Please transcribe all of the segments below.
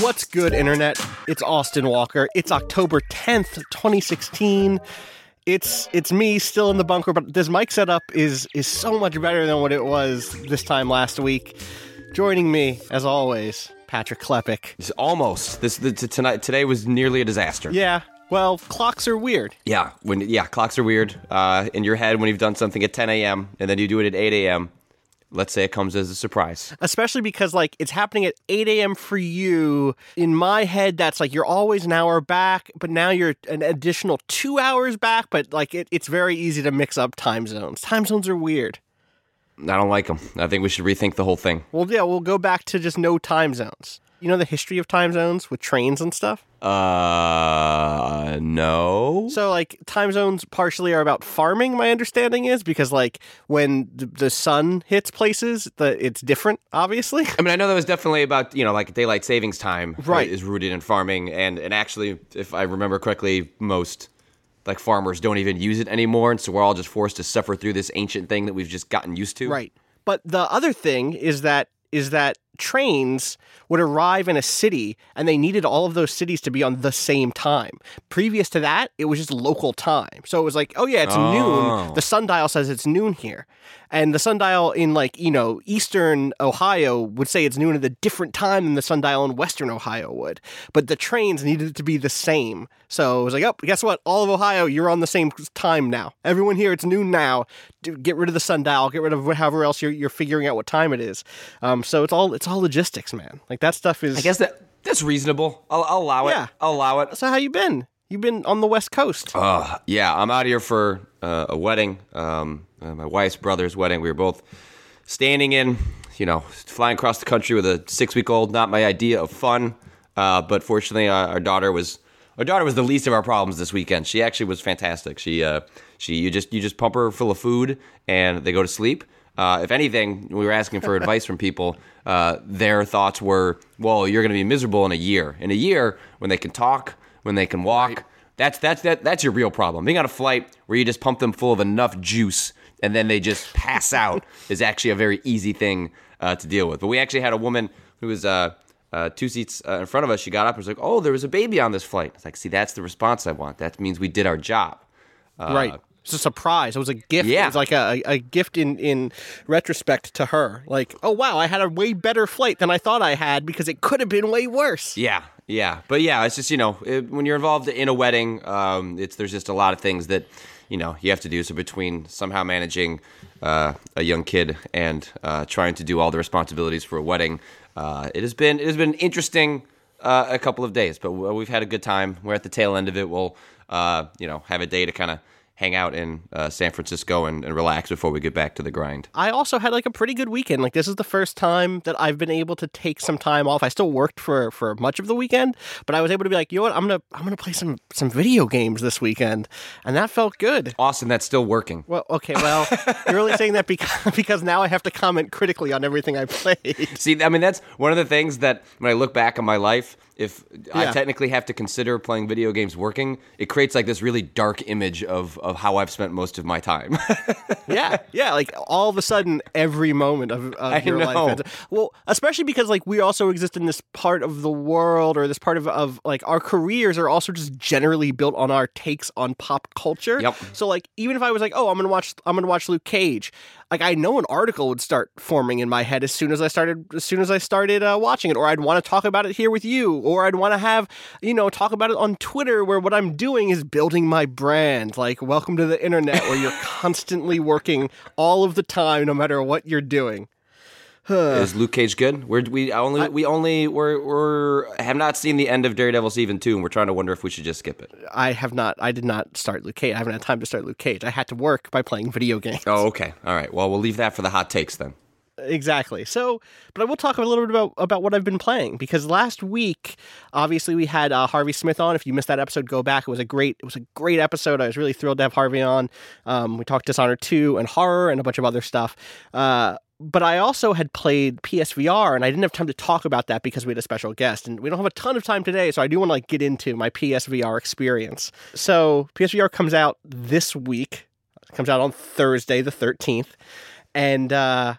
What's good, Internet? It's Austin Walker. It's October 10th, 2016. It's it's me still in the bunker, but this mic setup is is so much better than what it was this time last week. Joining me, as always, Patrick Klepek. It's almost this the, t- tonight. Today was nearly a disaster. Yeah, well, clocks are weird. Yeah, when yeah, clocks are weird. Uh, in your head, when you've done something at 10 a.m. and then you do it at 8 a.m. Let's say it comes as a surprise. especially because like it's happening at 8 a.m for you in my head that's like you're always an hour back but now you're an additional two hours back but like it, it's very easy to mix up time zones time zones are weird I don't like them. I think we should rethink the whole thing. well yeah we'll go back to just no time zones you know the history of time zones with trains and stuff Uh, no. so like time zones partially are about farming my understanding is because like when the, the sun hits places the it's different obviously I mean, I know that was definitely about you know like daylight savings time, Right. Is rooted in farming, and and actually, if I remember correctly, most like farmers don't even use it anymore, and so we're all just forced to suffer through this ancient thing that we've just gotten used to. Right. But the other thing is that is that trains would arrive in a city and they needed all of those cities to be on the same time. Previous to that, it was just local time. So it was like, oh yeah, it's Oh. noon. The sundial says it's noon here. And the sundial in like, you know, eastern Ohio would say it's noon at a different time than the sundial in western Ohio would. But the trains needed it to be the same. So it was like, oh, guess what? All of Ohio, you're on the same time now. Everyone here, it's noon now. Get rid of the sundial. Get rid of however else you're, you're figuring out what time it is. Um, so it's all it's all logistics, man. Like that stuff is. I guess that that's reasonable. I'll, I'll allow it. Yeah. I'll allow it. So how you been? You've been on the West Coast. Uh, yeah, I'm out here for uh, a wedding. Um, uh, my wife's brother's wedding. We were both standing in, you know, flying across the country with a six week old. Not my idea of fun, uh, but fortunately, uh, our daughter was our daughter was the least of our problems this weekend. She actually was fantastic. She uh, she you just you just pump her full of food and they go to sleep. Uh, if anything, we were asking for advice from people. Uh, their thoughts were, "Well, you're going to be miserable in a year. In a year, when they can talk, when they can walk, that's that's that that's your real problem. Being on a flight where you just pump them full of enough juice and then they just pass out is actually a very easy thing uh, to deal with. But we actually had a woman who was uh, uh, two seats uh, in front of us. She got up and was like, "Oh, there was a baby on this flight." It's like, see, that's the response I want. That means we did our job. right. It's a surprise. It was a gift. uh, Yeah. It was like a, a gift in, in retrospect to her. Like, oh wow, I had a way better flight than I thought I had because it could have been way worse. Yeah, yeah, but yeah, it's just you know it, when you're involved in a wedding, um, it's there's just a lot of things that you know you have to do. So between somehow managing uh, a young kid and uh, trying to do all the responsibilities for a wedding, uh, it has been it has been interesting uh, a couple of days. But we've had a good time. We're at the tail end of it. We'll uh, you know have a day to kind of hang out in uh, San Francisco and, and relax before we get back to the grind. I also had like a pretty good weekend. Like this is the first time that I've been able to take some time off. I still worked for for much of the weekend, but I was able to be like, you know what, I'm gonna I'm gonna play some some video games this weekend, and that felt good. Austin, that's still working. Well, okay, well, you're only saying that because because now I have to comment critically on everything I played. See, I mean, that's one of the things that when I look back on my life, if I technically have to consider playing video games working, it creates like this really dark image of, of how I've spent most of my time. yeah, yeah. Like all of a sudden, every moment of, of your know. life. Well, especially because like we also exist in this part of the world, or this part of of like our careers are also just generally built on our takes on pop culture. Yep. So like even if I was like, oh, I'm gonna watch, I'm gonna watch Luke Cage. Like I know an article would start forming in my head as soon as I started as soon as I started uh, watching it, or I'd want to talk about it here with you, or I'd want to have you know talk about it on Twitter, where what I'm doing is building my brand. Like, welcome to the internet, where you're constantly working all of the time, no matter what you're doing. Is Luke Cage good? We're, we only we only we're, we're have not seen the end of Daredevil season two, and we're trying to wonder if we should just skip it. I have not. I did not start Luke Cage. I haven't had time to start Luke Cage. I had to work by playing video games. Oh, okay, all right. Well, we'll leave that for the hot takes then. Exactly. So, but I will talk a little bit about, about what I've been playing because last week, obviously, we had uh, Harvey Smith on. If you missed that episode, go back. It was a great, it was a great episode. I was really thrilled to have Harvey on. Um, we talked Dishonored two and horror and a bunch of other stuff. Uh, but I also had played PSVR and I didn't have time to talk about that because we had a special guest and we don't have a ton of time today. So I do want to like get into my PSVR experience. So PSVR comes out this week. It comes out on Thursday, the 13th. And, uh,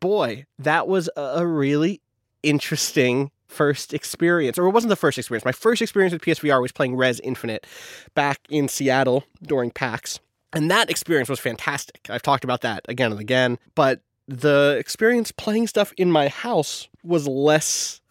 boy, that was a really interesting first experience. Or it wasn't the first experience. My first experience with PSVR was playing Rez Infinite back in Seattle during PAX. And that experience was fantastic. I've talked about that again and again. But the experience playing stuff in my house was less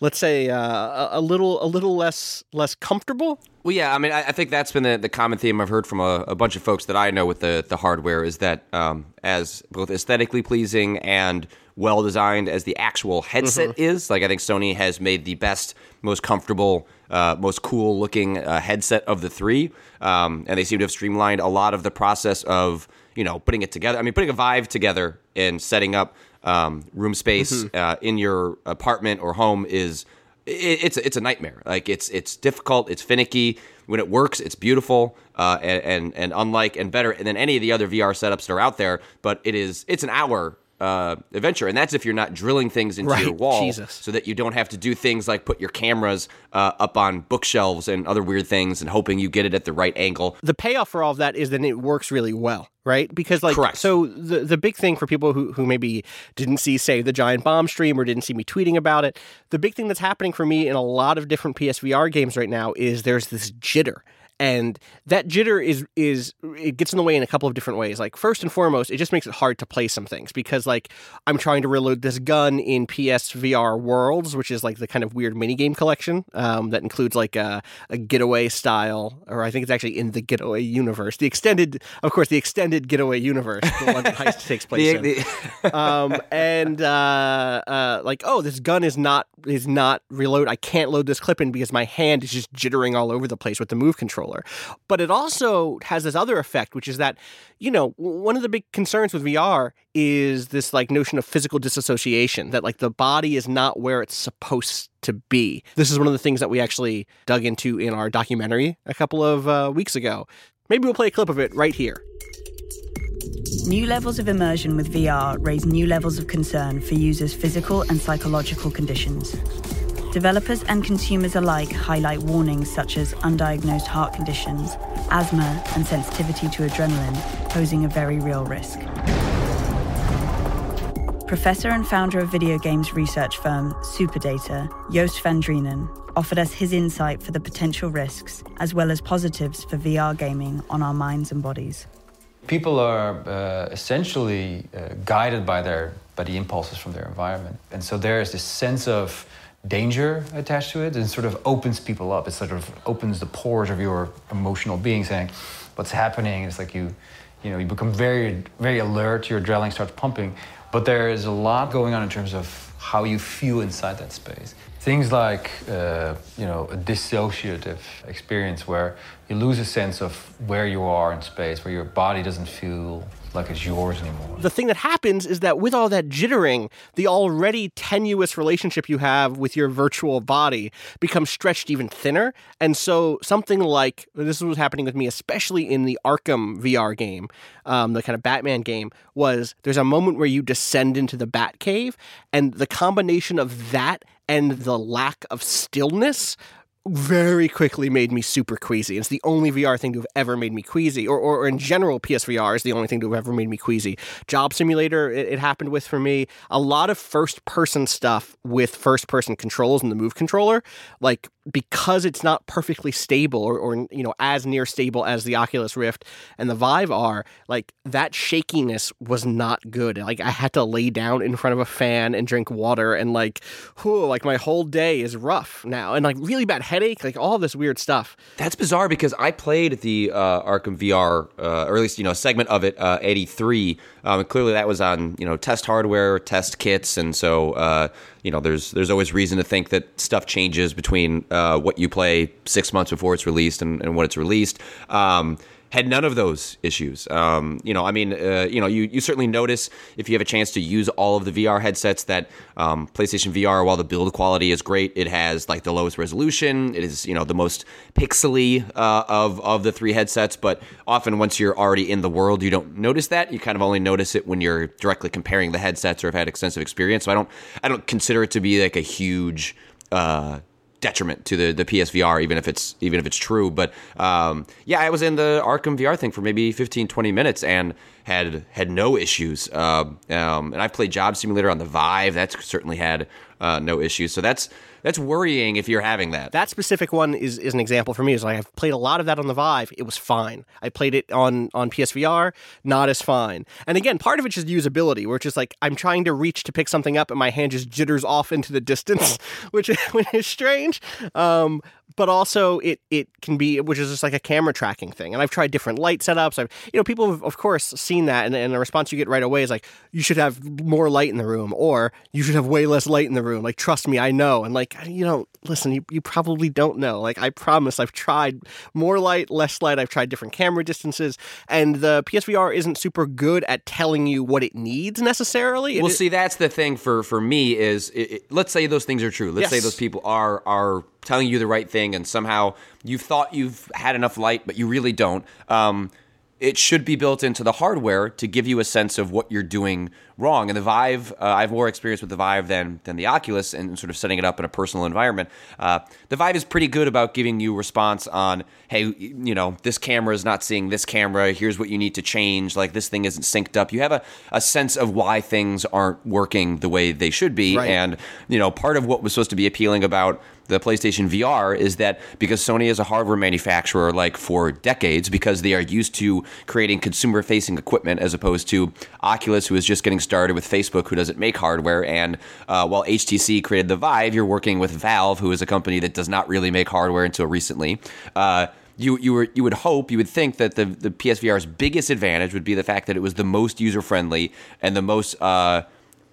let's say uh, a, little a little less less comfortable. Well, yeah, I mean, I, I think that's been the, the common theme I've heard from a, a bunch of folks that I know with the, the hardware is that um, as both aesthetically pleasing and well designed as the actual headset is, like I think Sony has made the best, most comfortable, uh, most cool looking uh, headset of the three, um, and they seem to have streamlined a lot of the process of you know putting it together. I mean, putting a Vive together and setting up um, room space uh, in your apartment or home is it, it's it's a nightmare. Like it's it's difficult. It's finicky. When it works, it's beautiful uh, and, and and unlike and better than any of the other VR setups that are out there. But it is it's an hour uh, adventure, and that's if you're not drilling things into your Right, wall, Jesus. so that you don't have to do things like put your cameras uh, up on bookshelves and other weird things, and hoping you get it at the right angle. the payoff for all of that is that it works really well, right? Because like Correct. so the the big thing for people who who maybe didn't see say the giant bomb stream or didn't see me tweeting about it, the big thing that's happening for me in a lot of different PSVR games right now is there's this jitter. And that jitter is is it gets in the way in a couple of different ways. Like first and foremost, it just makes it hard to play some things because like I'm trying to reload this gun in PSVR Worlds, which is like the kind of weird mini game collection um, that includes like a, a getaway style, or I think it's actually in the getaway universe. The extended, of course, the extended getaway universe, the one that heist takes place The- in the- um, and uh, uh, like, oh, this gun is not is not reload. I can't load this clip in because my hand is just jittering all over the place with the move controller. But it also has this other effect, which is that you know one of the big concerns with VR is this like notion of physical disassociation that like the body is not where it's supposed to be. This is one of the things that we actually dug into in our documentary a couple of uh, weeks ago. Maybe we'll play a clip of it right here. New levels of immersion with VR raise new levels of concern for users' physical and psychological conditions. Developers and consumers alike highlight warnings such as undiagnosed heart conditions, asthma, and sensitivity to adrenaline, posing a very real risk. Professor and founder of video games research firm Superdata, Joost van Dreunen, offered us his insight for the potential risks as well as positives for VR gaming on our minds and bodies. People are uh, essentially uh, guided by their by the impulses from their environment, and so there is this sense of danger attached to it, and sort of opens people up. It sort of opens the pores of your emotional being, saying, "What's happening?" It's like you, you know, you become very very alert. Your adrenaline starts pumping, but there is a lot going on in terms of how you feel inside that space. Things like, uh, you know, a dissociative experience where you lose a sense of where you are in space, where your body doesn't feel like it's yours anymore. the thing that happens is that with all that jittering, the already tenuous relationship you have with your virtual body becomes stretched even thinner. And so something like this was happening with me, especially in the Arkham VR game, um, the kind of Batman game, was there's a moment where you descend into the Batcave, and the combination of that and the lack of stillness very quickly made me super queasy. It's the only VR thing to have ever made me queasy, or, or, or in general, PSVR is the only thing to have ever made me queasy. Job Simulator, it, it happened with for me. A lot of first person stuff with first person controls and the move controller, like because it's not perfectly stable or, or you know as near stable as the Oculus Rift and the Vive are, like that shakiness was not good. Like I had to lay down in front of a fan and drink water and like, whew, like my whole day is rough now and like really bad headache, like all this weird stuff. That's bizarre because I played the uh, Arkham VR, uh, or at least you know a segment of it, uh, at E3. Um, clearly, that was on you know test hardware, test kits, and so uh, you know there's there's always reason to think that stuff changes between uh, what you play six months before it's released and, and when it's released. Um, had none of those issues. Um, you know, I mean, uh, you know, you, you certainly notice if you have a chance to use all of the VR headsets that um, PlayStation VR, while the build quality is great, it has like the lowest resolution. It is, you know, the most pixely uh, of of the three headsets. But often, once you're already in the world, you don't notice that. You kind of only notice it when you're directly comparing the headsets or have had extensive experience. So I don't, I don't consider it to be like a huge. Uh, detriment to the the PSVR, even if it's even if it's true. But um, yeah, I was in the Arkham VR thing for maybe 15, 20 minutes and had had no issues. Uh, um, and I've played Job Simulator on the Vive. That's certainly had uh, no issues. So that's that's worrying if you're having that. That specific one is, is an example for me. Is like I've played a lot of that on the Vive. It was fine. I played it on on PSVR, not as fine. And again, part of it's just usability, where it's just like I'm trying to reach to pick something up, and my hand just jitters off into the distance, which which is strange. Um, but also it it can be which is just like a camera tracking thing. And i've tried different light setups. I've you know people have of course seen that. And, and the response you get right away is like you should have more light in the room or you should have way less light in the room. Like trust me i know. And like you know listen you, you probably don't know. Like i promise i've tried more light less light. I've tried different camera distances. And the psvr isn't super good at telling you what it needs necessarily. Well, It- see, that's the thing for for me is it, it- let's say those things are true. Let's say those people are are telling you the right thing, and somehow you've thought you've had enough light, but you really don't. Um, it should be built into the hardware to give you a sense of what you're doing wrong. And the Vive, uh, I have more experience with the Vive than than the Oculus, and sort of setting it up in a personal environment. Uh, the Vive is pretty good about giving you response on, hey, you know, this camera is not seeing this camera. Here's what you need to change. Like this thing isn't synced up. You have a, a sense of why things aren't working the way they should be. Right. And you know, part of what was supposed to be appealing about the PlayStation VR is that because Sony is a hardware manufacturer like for decades because they are used to creating consumer facing equipment as opposed to Oculus who is just getting started with Facebook who doesn't make hardware and uh, while HTC created the Vive you're working with Valve who is a company that does not really make hardware until recently uh, you you were you would hope you would think that the the PSVR's biggest advantage would be the fact that it was the most user friendly and the most uh,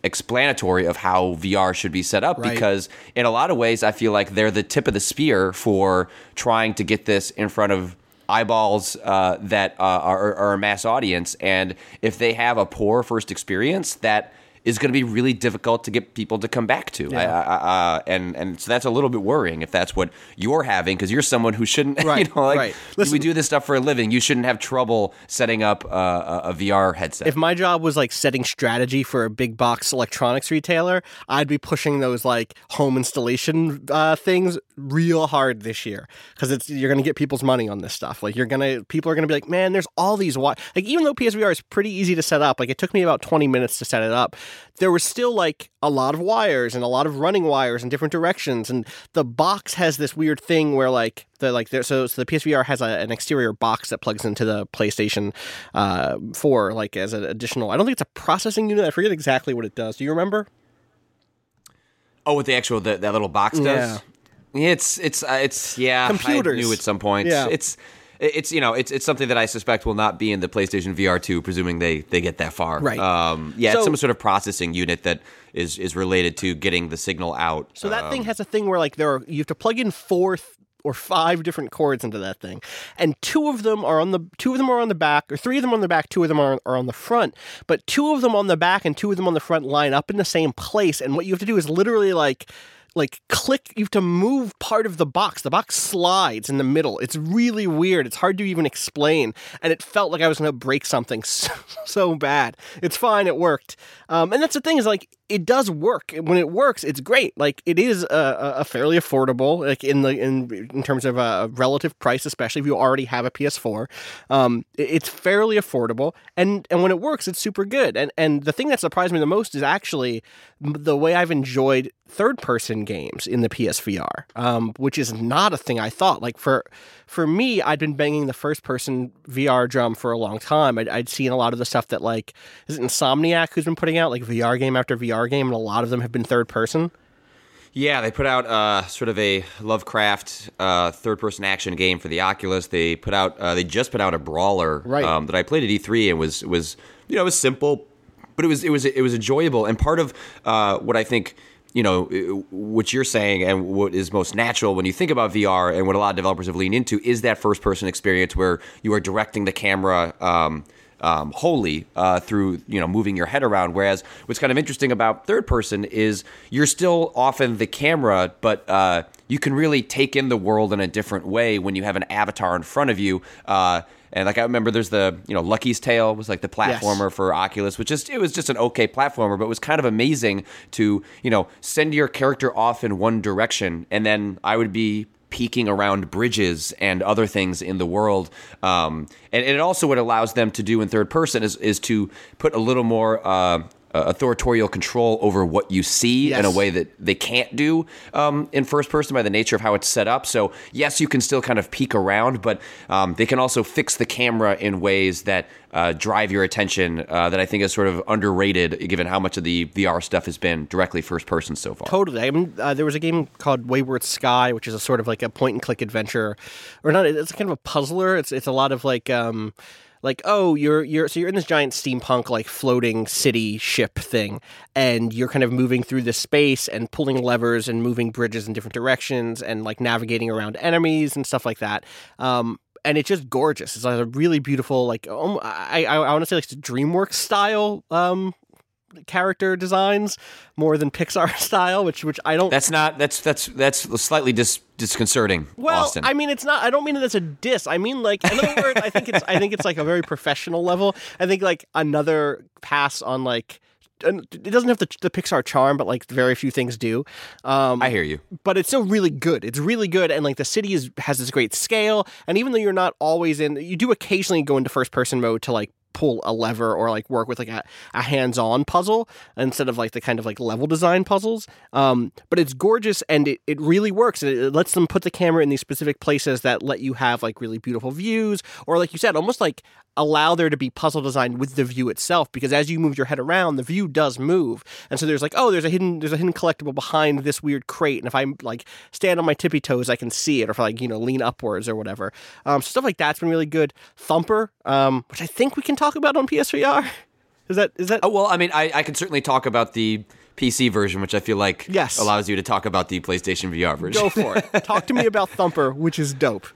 explanatory of how VR should be set up Right. because in a lot of ways I feel like they're the tip of the spear for trying to get this in front of eyeballs uh, that uh, are, are a mass audience. And if they have a poor first experience that is going to be really difficult to get people to come back to. I, I, I, uh, and and so that's a little bit worrying if that's what you're having because you're someone who shouldn't Right, you know like right. we do this stuff for a living. You shouldn't have trouble setting up uh, a, a VR headset. If my job was like setting strategy for a big box electronics retailer, I'd be pushing those like home installation uh, things real hard this year because it's you're gonna get people's money on this stuff. Like you're gonna people are gonna be like, man, there's all these wi-. like even though PSVR is pretty easy to set up, like it took me about 20 minutes to set it up. There was still like a lot of wires and a lot of running wires in different directions, and the box has this weird thing where like the like there, so, so the PSVR has a, an exterior box that plugs into the PlayStation uh, 4 like as an additional. I don't think it's a processing unit. I forget exactly what it does. Do you remember? Oh, what the actual the, that little box does? It's it's uh, it's yeah. Computers. I knew at some point. Yeah. It's it's you know it's it's something that I suspect will not be in the PlayStation VR two, presuming they they get that far. Right. Um. Yeah. So- it's some sort of processing unit that is is related to getting the signal out. So that Um, thing has a thing where like there are you have to plug in four th- or five different cords into that thing, and two of them are on the two of them are on the back, or three of them on the back, two of them are, are on the front. But two of them on the back and two of them on the front line up in the same place, and what you have to do is literally like like click you have to move part of the box. The box slides in the middle. It's really weird. It's hard to even explain. And it felt like i was going to break something so, so bad. It's fine. It worked. Um, and that's the thing is like it does work when it works it's great like it is a, a- fairly affordable like in the in in terms of a relative price especially if you already have a ps4 um, it's fairly affordable and and when it works it's super good and and the thing that surprised me the most is actually the way i've enjoyed third person games in the PSVR, um, which is not a thing I thought. Like for for me, I'd been banging the first person VR drum for a long time. I'd, I'd seen a lot of the stuff that like is it Insomniac who's been putting out like VR game after VR game, and a lot of them have been third person. Yeah, they put out uh, sort of a Lovecraft uh, third-person action game for the Oculus. They put out, uh, they just put out a brawler Right. um, that I played at E3 and was was you know it was simple, but it was it was it was enjoyable. And part of uh, what I think you know what you're saying and what is most natural when you think about VR and what a lot of developers have leaned into is that first-person experience where you are directing the camera. Um, um, wholly uh, through you know moving your head around. Whereas what's kind of interesting about third person is you're still often the camera, but uh, you can really take in the world in a different way when you have an avatar in front of you. Uh, and like I remember, there's the you know Lucky's Tale was like the platformer for Oculus, which just it was just an okay platformer, but it was kind of amazing to you know send your character off in one direction, and then I would be peeking around bridges and other things in the world. Um, and, and it also what allows them to do in third person is, is to put a little more uh, authorial control over what you see in a way that they can't do um, in first person by the nature of how it's set up. So yes, you can still kind of peek around, but um, they can also fix the camera in ways that uh, drive your attention. Uh, that I think is sort of underrated, given how much of the VR stuff has been directly first person so far. Totally. I mean, uh, there was a game called Wayward Sky, which is a sort of like a point and click adventure, or not. It's kind of a puzzler. It's it's a lot of like um, like oh, you're you're so you're in this giant steampunk like floating city ship thing, and you're kind of moving through this space and pulling levers and moving bridges in different directions and like navigating around enemies and stuff like that. Um, and it's just gorgeous. It's like a really beautiful, like um, I I, I want to say like DreamWorks style um character designs more than Pixar style, which which I don't. That's not. That's that's that's slightly dis- disconcerting. well, Austin. I mean, it's not. I don't mean it as a diss. I mean, like, in other words, I think it's. I think it's like a very professional level. I think like another pass on like. It doesn't have the, the Pixar charm, but like very few things do. Um, I hear you. but it's still really good. It's really good, and like the city is has this great scale. And even though you're not always in, you do occasionally go into first person mode to like pull a lever or like work with like a, a hands on puzzle instead of like the kind of like level design puzzles. Um, but it's gorgeous and it, it really works. It, it lets them put the camera in these specific places that let you have like really beautiful views, or like you said, almost like allow there to be puzzle design with the view itself because as you move your head around the view does move and so there's like oh there's a hidden there's a hidden collectible behind this weird crate and if i like stand on my tippy toes i can see it or if i like you know lean upwards or whatever um, stuff like that's been really good thumper um, which i think we can talk about on psvr is that is that Oh well, I mean, I, I can certainly talk about the PC version, which I feel like Yes. allows you to talk about the PlayStation VR version. go for it talk to me about thumper which is dope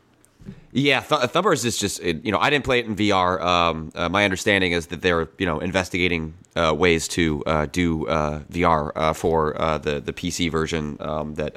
Yeah, Th- Thumbers is just you know I didn't play it in VR. Um, uh, my understanding is that they're you know investigating uh, ways to uh, do uh, VR uh, for uh, the the PC version um, that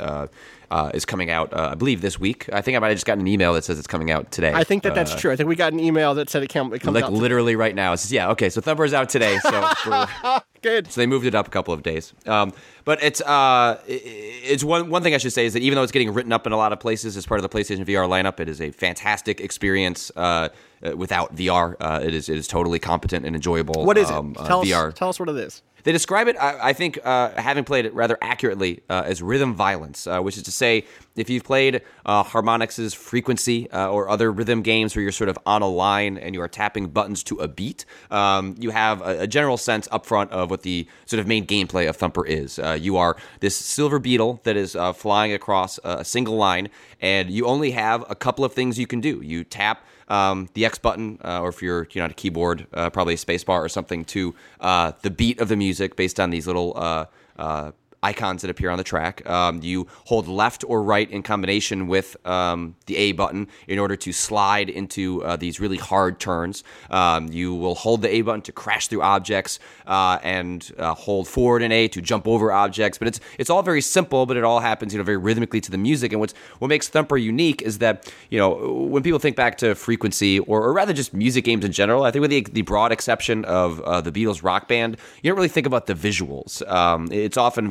uh, uh, is coming out. Uh, I believe this week. I think I might have just gotten an email that says it's coming out today. i think that that's true i think we got an email that said it, come, it comes like out literally right now. It says yeah. Okay, so Thumper is out today. So good So they moved it up a couple of days. Um, but it's uh, it's one one thing I should say is that even though it's getting written up in a lot of places as part of the PlayStation VR lineup, it is a fantastic experience. Uh, uh, without VR, uh, it is it is totally competent and enjoyable. what is it um, uh, tell, VR. us, tell us what it is They describe it, I, I think, uh, having played it rather accurately, uh, as rhythm violence, uh, which is to say, if you've played uh, Harmonix's Frequency uh, or other rhythm games where you're sort of on a line and you are tapping buttons to a beat, um, you have a, a general sense up front of what the sort of main gameplay of Thumper is. Uh, you are this silver beetle that is flying across a single line, and you only have a couple of things you can do. You tap um, the X button, uh, or if you're you know on a keyboard, uh, probably a spacebar or something to uh, the beat of the music based on these little uh, uh, icons that appear on the track. Um, you hold left or right in combination with um, the A button in order to slide into uh, these really hard turns. Um, you will hold the A button to crash through objects uh, and uh, hold forward and A to jump over objects. But it's it's all very simple, but it all happens you know very rhythmically to the music. And what's what makes Thumper unique is that you know when people think back to Frequency or, or rather just music games in general, I think with the, the broad exception of uh, the Beatles rock band, you don't really think about the visuals. Um, it's often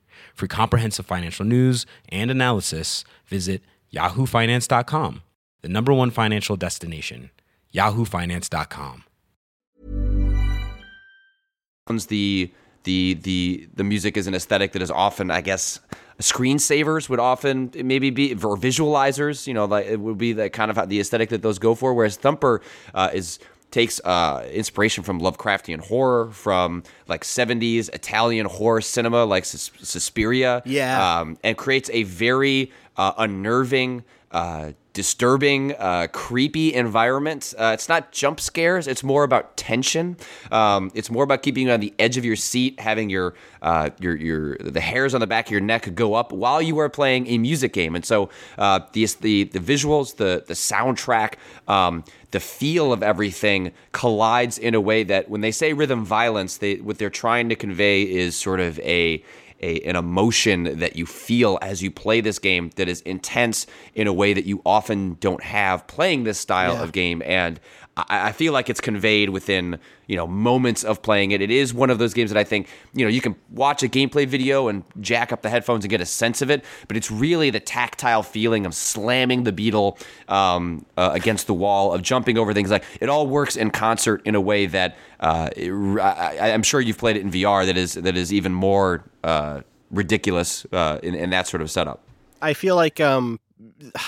For comprehensive financial news and analysis, visit yahoofinance.com, the number one financial destination, yahoofinance.com. the the the the music is an aesthetic that is often, I guess, screensavers would often maybe be or visualizers. You know, like it would be the kind of the aesthetic that those go for. Whereas Thumper uh, is takes uh, inspiration from Lovecraftian horror, from like 70s Italian horror cinema, like Sus- Suspiria, Yeah. um, and creates a very uh, unnerving. Uh, disturbing, uh, creepy environment. Uh, it's not jump scares. It's more about tension. Um, it's more about keeping you on the edge of your seat, having your uh, your your the hairs on the back of your neck go up while you are playing a music game. And so uh, the the the visuals, the the soundtrack. Um, the feel of everything collides in a way that when they say rhythm violence, they what they're trying to convey is sort of a a, an emotion that you feel as you play this game that is intense in a way that you often don't have playing this style Yeah. of game. And I, I feel like it's conveyed within you know moments of playing it. It is one of those games that I think you know you can watch a gameplay video and jack up the headphones and get a sense of it, but it's really the tactile feeling of slamming the beetle um, uh, against the wall, of jumping over things. Like it all works in concert in a way that uh, it, I, I'm sure you've played it in VR. That is that is even more uh, ridiculous uh, in, in that sort of setup. I feel like um,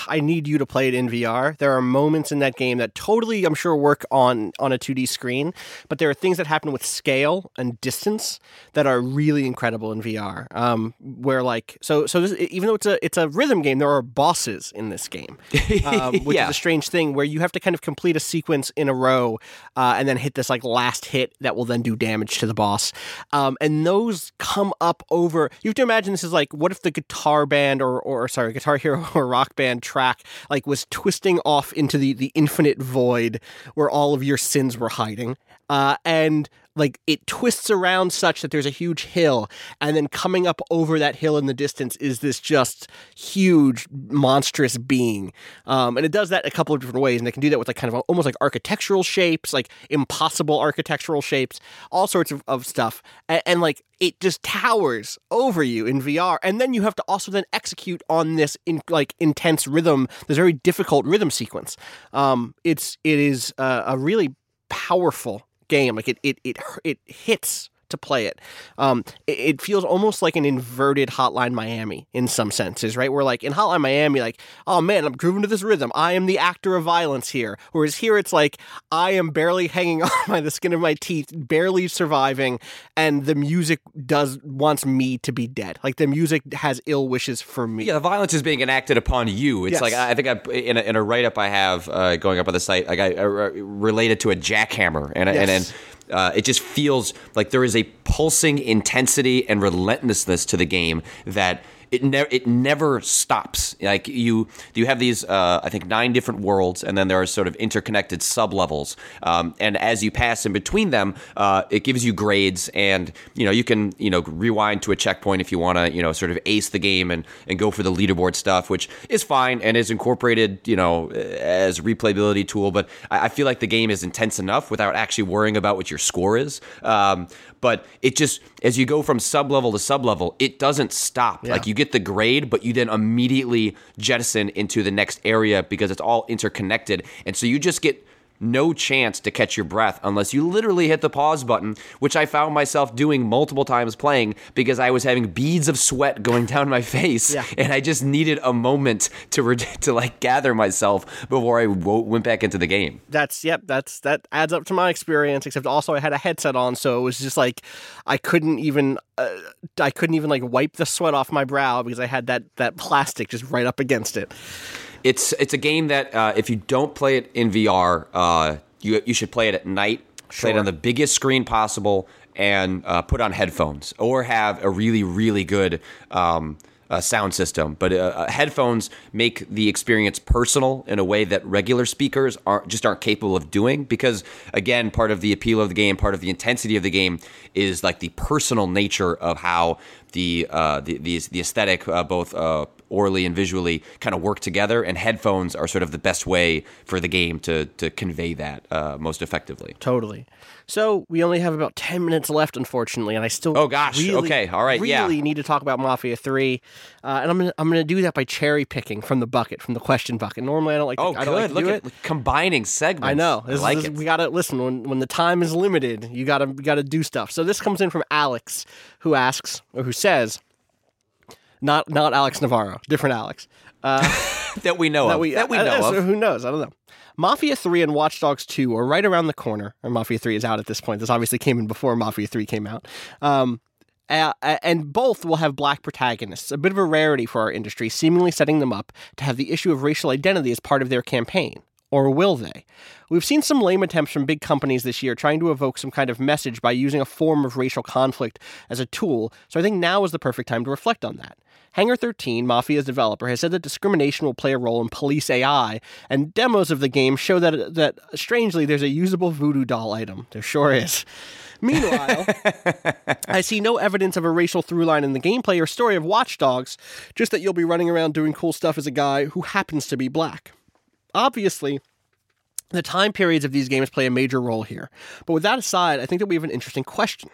I need you to play it in VR. There are moments in that game that totally, I'm sure, work on on a 2D screen, but there are things that happen with scale and distance that are really incredible in VR. Um, where like so so this, even though it's a it's a rhythm game, there are bosses in this game, um, which Yeah. is a strange thing where you have to kind of complete a sequence in a row uh, and then hit this like last hit that will then do damage to the boss. Um, and those come up over. You have to imagine this is like what if the guitar band or or sorry, guitar hero or rock band track like was twisting off into the the infinite void where all of your sins were hiding. Uh, and like it twists around such that there's a huge hill and then coming up over that hill in the distance is this just huge monstrous being. Um, and it does that a couple of different ways and they can do that with like kind of almost like architectural shapes like impossible architectural shapes all sorts of, of stuff. And, and like it just towers over you in vr and then you have to also then execute on this in like intense rhythm this very difficult rhythm sequence. Um, it's it is uh, a really powerful game. Like it, it, it, it hits to play it. Um, it, it feels almost like an inverted Hotline Miami in some senses, right? Where like in Hotline Miami, like, oh man, I'm grooving to this rhythm. I am the actor of violence here. Whereas here, it's like I am barely hanging on by the skin of my teeth, barely surviving, and the music does wants me to be dead. Like the music has ill wishes for me. Yeah, the violence is being enacted upon you. It's Yes. like I think I, in a, in a write up I have uh, going up on the site, like I, I uh, related to a jackhammer, and and, Yes. and uh, it just feels like there is a pulsing intensity and relentlessness to the game that. It, ne- it never stops. Like you, you have these, uh, I think, nine different worlds, and then there are sort of interconnected sub levels. Um, and as you pass in between them, uh, it gives you grades, and you know you can, you know, rewind to a checkpoint if you want to, you know, sort of ace the game and and go for the leaderboard stuff, which is fine and is incorporated, you know, as a replayability tool. But I, I feel like the game is intense enough without actually worrying about what your score is. Um, but it just as you go from sub level to sub level, it doesn't stop. Like you get the grade, but you then immediately jettison into the next area because it's all interconnected, and so you just get no chance to catch your breath unless you literally hit the pause button, which I found myself doing multiple times playing because I was having beads of sweat going down my face, Yeah. and I just needed a moment to re- to like gather myself before I went back into the game. that's yep that's that adds up to my experience except also i had a headset on so it was just like i couldn't even uh, i couldn't even like wipe the sweat off my brow because i had that that plastic just right up against it It's it's a game that uh, if you don't play it in VR, uh, you you should play it at night. Play it on the biggest screen possible and uh, put on headphones or have a really really good. Um, uh, sound system, but uh, uh, headphones make the experience personal in a way that regular speakers aren't just aren't capable of doing. Because again, part of the appeal of the game, part of the intensity of the game, is like the personal nature of how the uh, the, the the aesthetic, uh, both uh, orally and visually kind of work together, and headphones are sort of the best way for the game to to convey that uh, most effectively. Totally. So we only have about ten minutes left, unfortunately, and I still Oh, gosh. really, Okay. All right. really Yeah. need to talk about Mafia Three, uh, and I'm gonna I'm gonna do that by cherry picking from the bucket, from the question bucket. Normally, I don't like. To, Oh, I good. don't like Look at it. combining segments. I know. I This, like this- it. We gotta listen when when the time is limited. You gotta you gotta do stuff. So this comes in from Alex, who asks or who says, not not Alex Navarro, different Alex. that we know of. that we uh, know so of. Who knows? I don't know. Mafia 3 and Watch Dogs 2 are right around the corner. Or Mafia 3 is out at this point. This obviously came in before Mafia 3 came out. Um, uh, and both will have black protagonists, a bit of a rarity for our industry, seemingly setting them up to have the issue of racial identity as part of their campaign. Or will they? We've seen some lame attempts from big companies this year trying to evoke some kind of message by using a form of racial conflict as a tool, so I think now is the perfect time to reflect on that. Hangar 13, Mafia's developer, has said that discrimination will play a role in police AI, and demos of the game show that, that strangely, there's a usable voodoo doll item. There sure is. Meanwhile, I see no evidence of a racial through line in the gameplay or story of Watch Dogs, just that you'll be running around doing cool stuff as a guy who happens to be black. Obviously, the time periods of these games play a major role here. But with that aside, I think that we have an interesting question.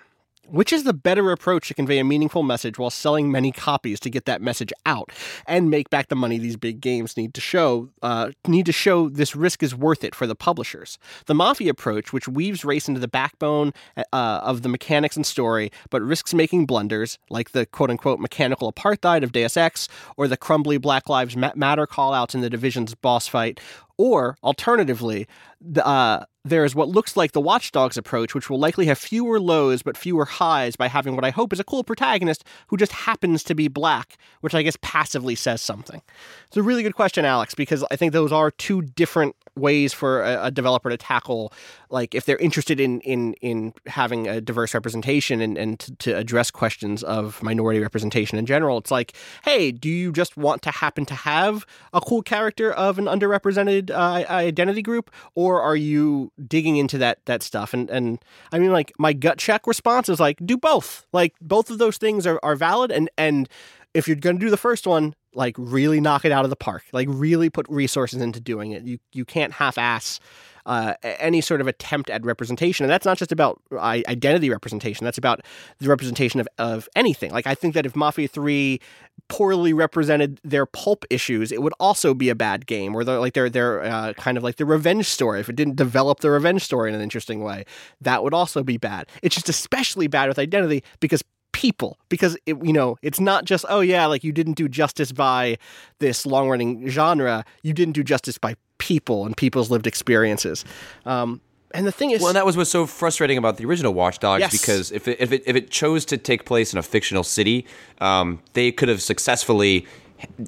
Which is the better approach to convey a meaningful message while selling many copies to get that message out and make back the money these big games need to show? Uh, need to show this risk is worth it for the publishers. The Mafia approach, which weaves race into the backbone uh, of the mechanics and story, but risks making blunders like the "quote unquote" mechanical apartheid of Deus Ex or the crumbly Black Lives Matter callouts in the Division's boss fight, or alternatively, the, uh, there is what looks like the Watchdogs approach, which will likely have fewer lows but fewer highs by having what I hope is a cool protagonist who just happens to be black, which I guess passively says something. It's a really good question, Alex, because I think those are two different ways for a, a developer to tackle, like if they're interested in in in having a diverse representation and, and to, to address questions of minority representation in general. It's like, hey, do you just want to happen to have a cool character of an underrepresented uh, identity group, or are you digging into that that stuff? And and I mean, like my gut check response is like, do both. Like both of those things are are valid, and and if you're going to do the first one, like really knock it out of the park. Like really put resources into doing it. You you can't half-ass uh, any sort of attempt at representation, and that's not just about uh, identity representation. That's about the representation of of anything. Like I think that if Mafia Three poorly represented their pulp issues, it would also be a bad game. Or like they're they're uh, kind of like the revenge story. If it didn't develop the revenge story in an interesting way, that would also be bad. It's just especially bad with identity because people because it, you know it's not just oh yeah like you didn't do justice by this long running genre you didn't do justice by people and people's lived experiences um, and the thing is Well, and that was what's so frustrating about the original Watchdogs Yes. because if it, if it if it chose to take place in a fictional city, um, they could have successfully.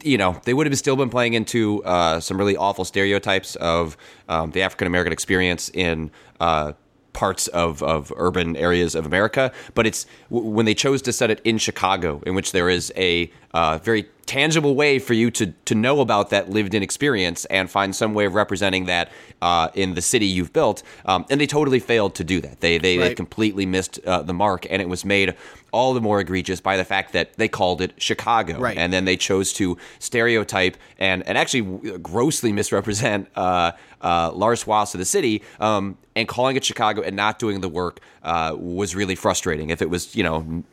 You know, they would have still been playing into uh, some really awful stereotypes of um, the African American experience in uh, parts of, of urban areas of America. But it's w- when they chose to set it in Chicago, in which there is a uh, very tangible way for you to to know about that lived in experience and find some way of representing that uh, in the city you've built. Um, and they totally failed to do that. They they, they completely missed uh, the mark, and it was made all the more egregious by the fact that they called it Chicago, Right. and then they chose to stereotype and and actually grossly misrepresent uh, uh, large swaths of the city. Um, and calling it Chicago and not doing the work uh, was really frustrating. If it was, you know.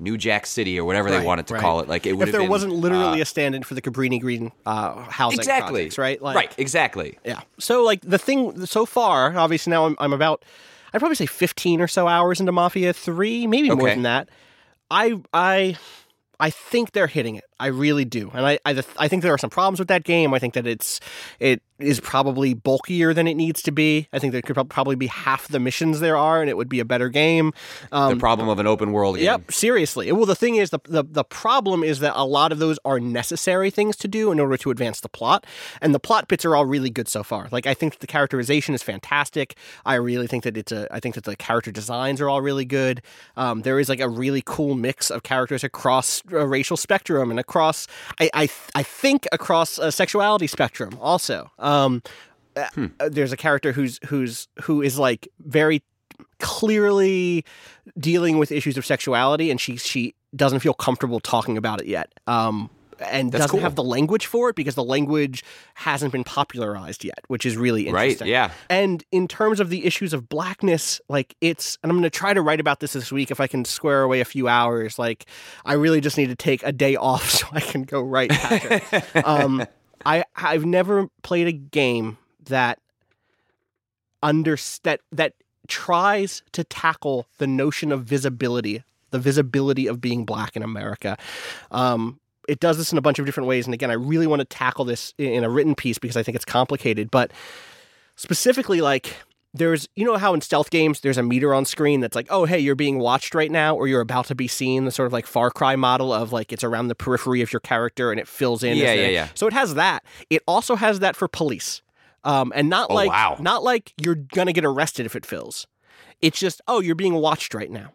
New Jack City or whatever they wanted to right. call it, like it would if there been, wasn't literally uh, a stand-in for the Cabrini Green uh, housing exactly projects, right? Like, right, exactly. Yeah. So like the thing so far, obviously now I'm, I'm about I'd probably say 15 or so hours into Mafia 3, maybe more than that. I I I think they're hitting it. I really do. And I, I I think there are some problems with that game. I think that it's it is probably bulkier than it needs to be. I think there could prob- probably be half the missions there are and it would be a better game. Um, the problem of an open world game. Yep, seriously. Well, the thing is, the, the the problem is that a lot of those are necessary things to do in order to advance the plot, and the plot bits are all really good so far. Like I think the characterization is fantastic. I really think that it's a. I think that the character designs are all really good. Um, there is like a really cool mix of characters across a racial spectrum and across. I I, I think across a sexuality spectrum also. Um, uh, there's a character who's who's who is like very clearly dealing with issues of sexuality and she she doesn't feel comfortable talking about it yet um and That's doesn't cool. have the language for it because the language hasn't been popularized yet, which is really Right, interesting. yeah. And in terms of the issues of blackness, like it's, and I'm going to try to write about this this week if I can square away a few hours. Like, I really just need to take a day off so I can go write. Um, I I've never played a game that under that that tries to tackle the notion of visibility, the visibility of being black in America. Um, it does this in a bunch of different ways, and again, I really want to tackle this in a written piece because I think it's complicated. But specifically, like there's you know how in stealth games there's a meter on screen that's like oh hey you're being watched right now or you're about to be seen the sort of like far cry model of like it's around the periphery of your character and it fills in Yeah, yeah, yeah. so it has that it also has that for police um, and not Oh, like wow. not like you're gonna get arrested if it fills it's just oh you're being watched right now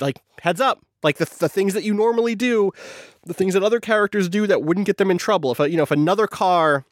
like heads up like the, the things that you normally do the things that other characters do that wouldn't get them in trouble. If a, you know if another car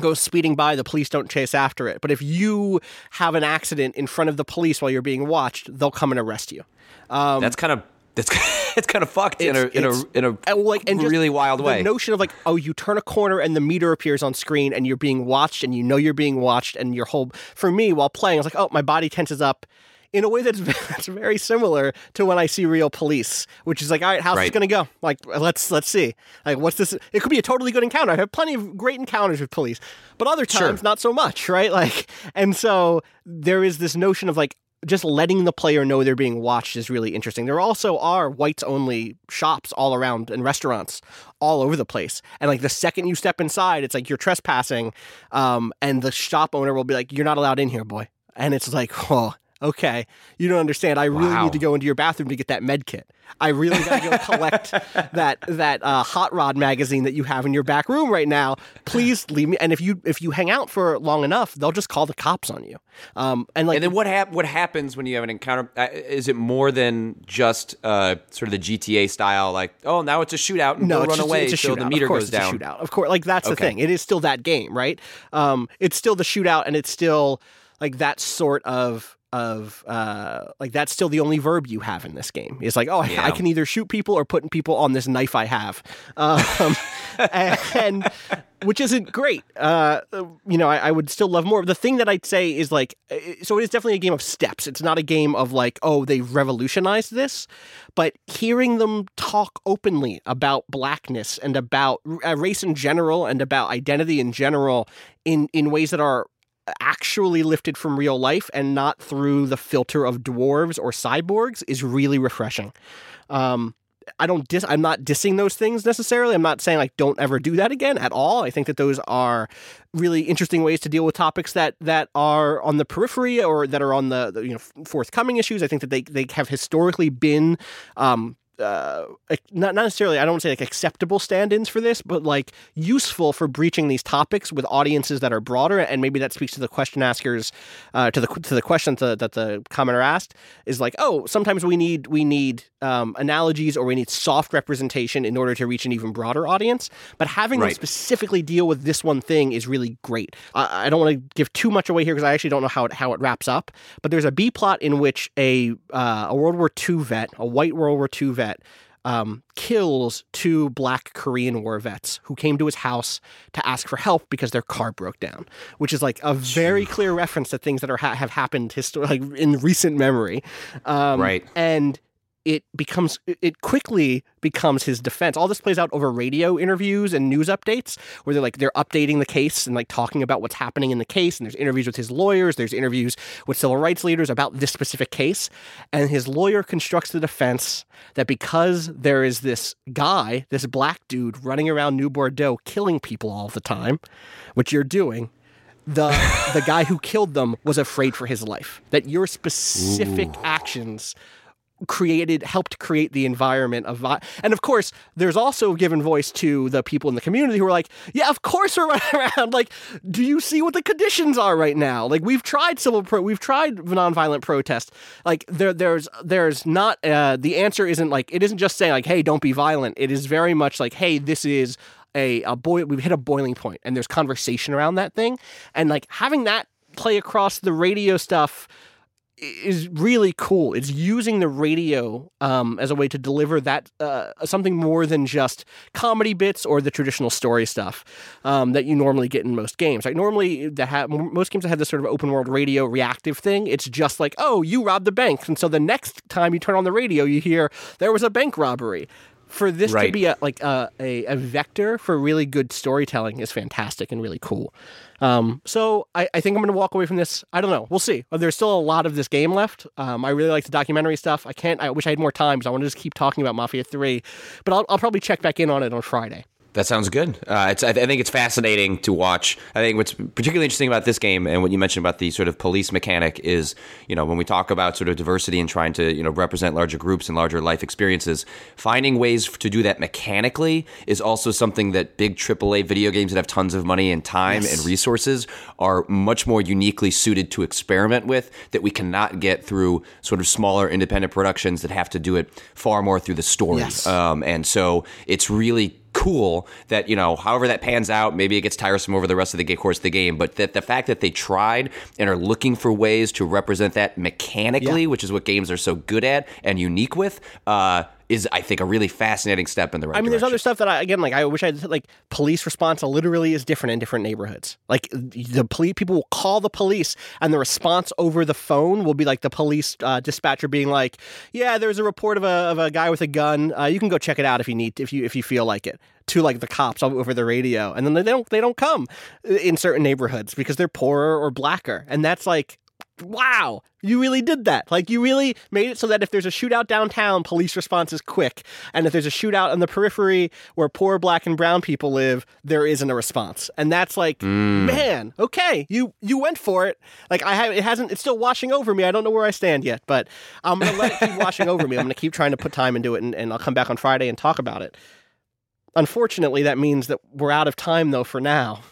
goes speeding by the police don't chase after it. But if you have an accident in front of the police while you're being watched they'll come and arrest you. Um, That's kind of that's it's kind of fucked in a in a in a and, like and really wild the way. notion of like oh you turn a corner and the meter appears on screen and you're being watched and you know you're being watched and your whole for me while playing I was like oh my body tenses up in a way that's that's very similar to when I see real police which is like all right how's this gonna go like let's let's see like what's this it could be a totally good encounter I have had plenty of great encounters with police but other Sure. times not so much right like and so there is this notion of like just letting the player know they're being watched is really interesting. There also are whites only shops all around and restaurants all over the place. And like the second you step inside, it's like you're trespassing. Um, and the shop owner will be like, You're not allowed in here, boy. And it's like, oh, okay. You don't understand. I really Wow. need to go into your bathroom to get that med kit. I really gotta go collect that that uh, hot rod magazine that you have in your back room right now. Please leave me. And if you if you hang out for long enough, they'll just call the cops on you. Um, and like and then what hap- what happens when you have an encounter? Uh, is it more than just uh, sort of the GTA style, like oh now it's a shootout and no, run just, away it's a so shootout. the meter goes it's down? A shootout. Of course, like that's the thing. It is still that game, right? Um, it's still the shootout, and it's still like that sort of of uh, like that's still the only verb you have in this game. It's like, oh, I, Yeah. I can either shoot people or put people on this knife I have, um, and, and which isn't great. Uh, you know, I, I would still love more. The thing that I'd say is like, uh, so it is definitely a game of steps. It's not a game of like, oh, they revolutionized this, but hearing them talk openly about blackness and about uh, race in general and about identity in general in in ways that are actually lifted from real life and not through the filter of dwarves or cyborgs is really refreshing. Um, I don't dis- I'm not dissing those things necessarily. I'm not saying like don't ever do that again at all. I think that those are really interesting ways to deal with topics that that are on the periphery or that are on the, the you know forthcoming issues. I think that they they have historically been um uh, not not necessarily I don't want to say like acceptable stand-ins for this, but like useful for breaching these topics with audiences that are broader, and maybe that speaks to the question askers, uh, to the to the question that, that the commenter asked is like, oh, sometimes we need we need um, analogies or we need soft representation in order to reach an even broader audience, but having them specifically deal with this one thing is really great. I, I don't want to give too much away here because I actually don't know how it how it wraps up, but there's a B plot in which a uh, a World War II vet, a white World War II vet, um, kills two black Korean war vets who came to his house to ask for help because their car broke down, which is like a very clear reference to things that are ha- have happened histor- like in recent memory. Um, Right. And it becomes it quickly becomes his defense. All this plays out over radio interviews and news updates where they're like they're updating the case and like talking about what's happening in the case and there's interviews with his lawyers, there's interviews with civil rights leaders about this specific case and his lawyer constructs the defense that because there is this guy, this black dude running around New Bordeaux killing people all the time, which you're doing, the the guy who killed them was afraid for his life. That your specific actions created helped create the environment of vi- and of course there's also given voice to the people in the community who are like yeah of course we're running around. Like do you see what the conditions are right now? Like we've tried civil pro we've tried nonviolent protest. Like there there's there's not uh, the answer isn't like it isn't just saying like hey don't be violent. It is very much like hey this is a, a boy we've hit a boiling point and there's conversation around that thing. And like having that play across the radio stuff is really cool. It's using the radio um, as a way to deliver that uh, something more than just comedy bits or the traditional story stuff um, that you normally get in most games. Like normally, that have most games that have this sort of open world radio reactive thing. It's just like, oh, you robbed the bank, and so the next time you turn on the radio, you hear there was a bank robbery. For this to be a, like a, a, a vector for really good storytelling is fantastic and really cool. Um, so I, I think I'm going to walk away from this. I don't know. We'll see. There's still a lot of this game left. Um, I really like the documentary stuff. I can't. I wish I had more time because I want to just keep talking about Mafia Three. But I'll, I'll probably check back in on it on Friday. That sounds good. Uh, it's, I, I think it's fascinating to watch. I think what's particularly interesting about this game and what you mentioned about the sort of police mechanic is, you know, when we talk about sort of diversity and trying to, you know, represent larger groups and larger life experiences, finding ways to do that mechanically is also something that big AAA video games that have tons of money and time and resources are much more uniquely suited to experiment with that we cannot get through sort of smaller independent productions that have to do it far more through the story. Yes. Um, and so it's really cool that you know however that pans out maybe it gets tiresome over the rest of the course of the game but that the fact that they tried and are looking for ways to represent that mechanically Yeah. which is what games are so good at and unique with uh, is i think a really fascinating step in the right I mean, there's other stuff that I again like. I wish I had like police response literally is different in different neighborhoods. Like the police people will call the police, and the response over the phone will be like the police uh, dispatcher being like, "Yeah, there's a report of a of a guy with a gun. Uh, you can go check it out if you need if you if you feel like it." To like the cops over the radio, and then they don't they don't come in certain neighborhoods because they're poorer or blacker, and that's like wow, you really did that. Like, you really made it so that if there's a shootout downtown, police response is quick. And if there's a shootout on the periphery where poor black and brown people live, there isn't a response. And that's like, mm. man, okay, you you went for it. Like, I have, it hasn't, it's still washing over me. I don't know where I stand yet, but I'm going to let it keep washing over me. I'm going to keep trying to put time into it, and, and I'll come back on Friday and talk about it. Unfortunately, that means that we're out of time, though, for now.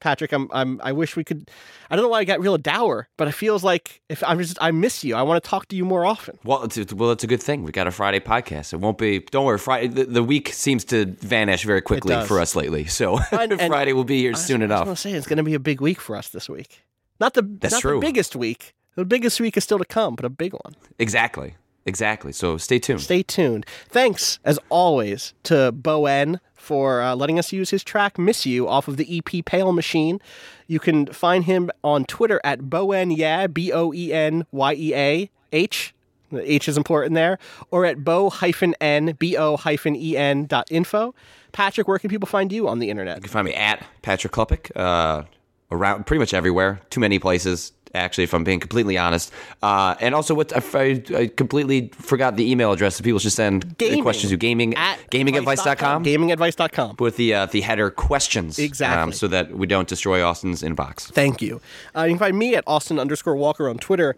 Patrick, I'm, I'm, I wish we could. I don't know why I got real dour, but it feels like if I'm just, I miss you. I want to talk to you more often. well, it's, it's- well, it's a good thing. We got a Friday podcast. It won't be. Don't worry. Friday. The, the week seems to vanish very quickly for us lately. So And- Friday will be here I soon I was enough. going to say it's going to be a big week for us this week. Not the, That's not true. the biggest week. The biggest week is still to come, but a big one. Exactly. Exactly. So stay tuned. Stay tuned. Thanks, as always, to Bo En for uh, letting us use his track "Miss You" off of the EP Pale Machine. You can find him on Twitter at Bo En Yeah B O E N Y E A H. The H is important there, or at bo hyphen n b o hyphen e n dot info. Patrick, where can people find you on the internet? You can find me at Patrick Klepek, uh, around pretty much everywhere. Too many places, actually, if I'm being completely honest. Uh, and also, what I, I completely forgot the email address that people should send Gaming questions to gaming at gamingadvice.com Gamingadvice.com. with the uh, the header questions, Exactly. um, so that we don't destroy Austin's inbox. Thank you. Uh, you can find me at Austin underscore Walker on Twitter.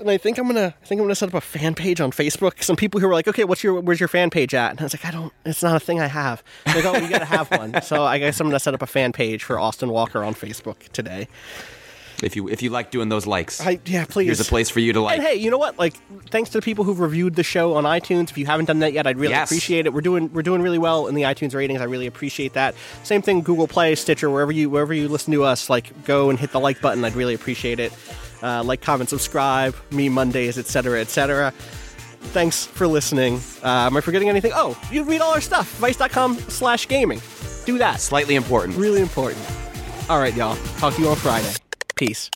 And I think I'm gonna I think I'm gonna set up a fan page on Facebook. Some people who were like, okay, what's your where's your fan page at? And I was like, I don't it's not a thing I have. They're Like, oh, you gotta have one. So I guess I'm gonna set up a fan page for Austin Walker on Facebook today. If you if you like doing those likes, I yeah, please. here's a place for you to like. And hey, you know what? Like, thanks to the people who've reviewed the show on iTunes. If you haven't done that yet, I'd really Yes. appreciate it. We're doing we're doing really well in the iTunes ratings. I really appreciate that. Same thing, Google Play, Stitcher, wherever you wherever you listen to us. Like, go and hit the like button. I'd really appreciate it. Uh, like, comment, subscribe. Me Mondays, etc., etc. Thanks for listening. Uh, am I forgetting anything? Oh, you read all our stuff. Vice.com/slash gaming. Do that. Slightly important. Really important. All right, y'all. Talk to you on Friday. Peace.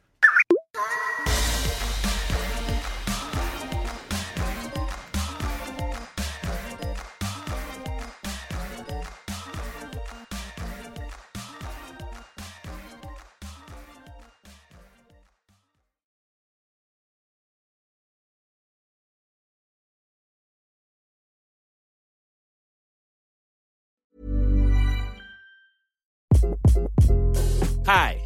Hi,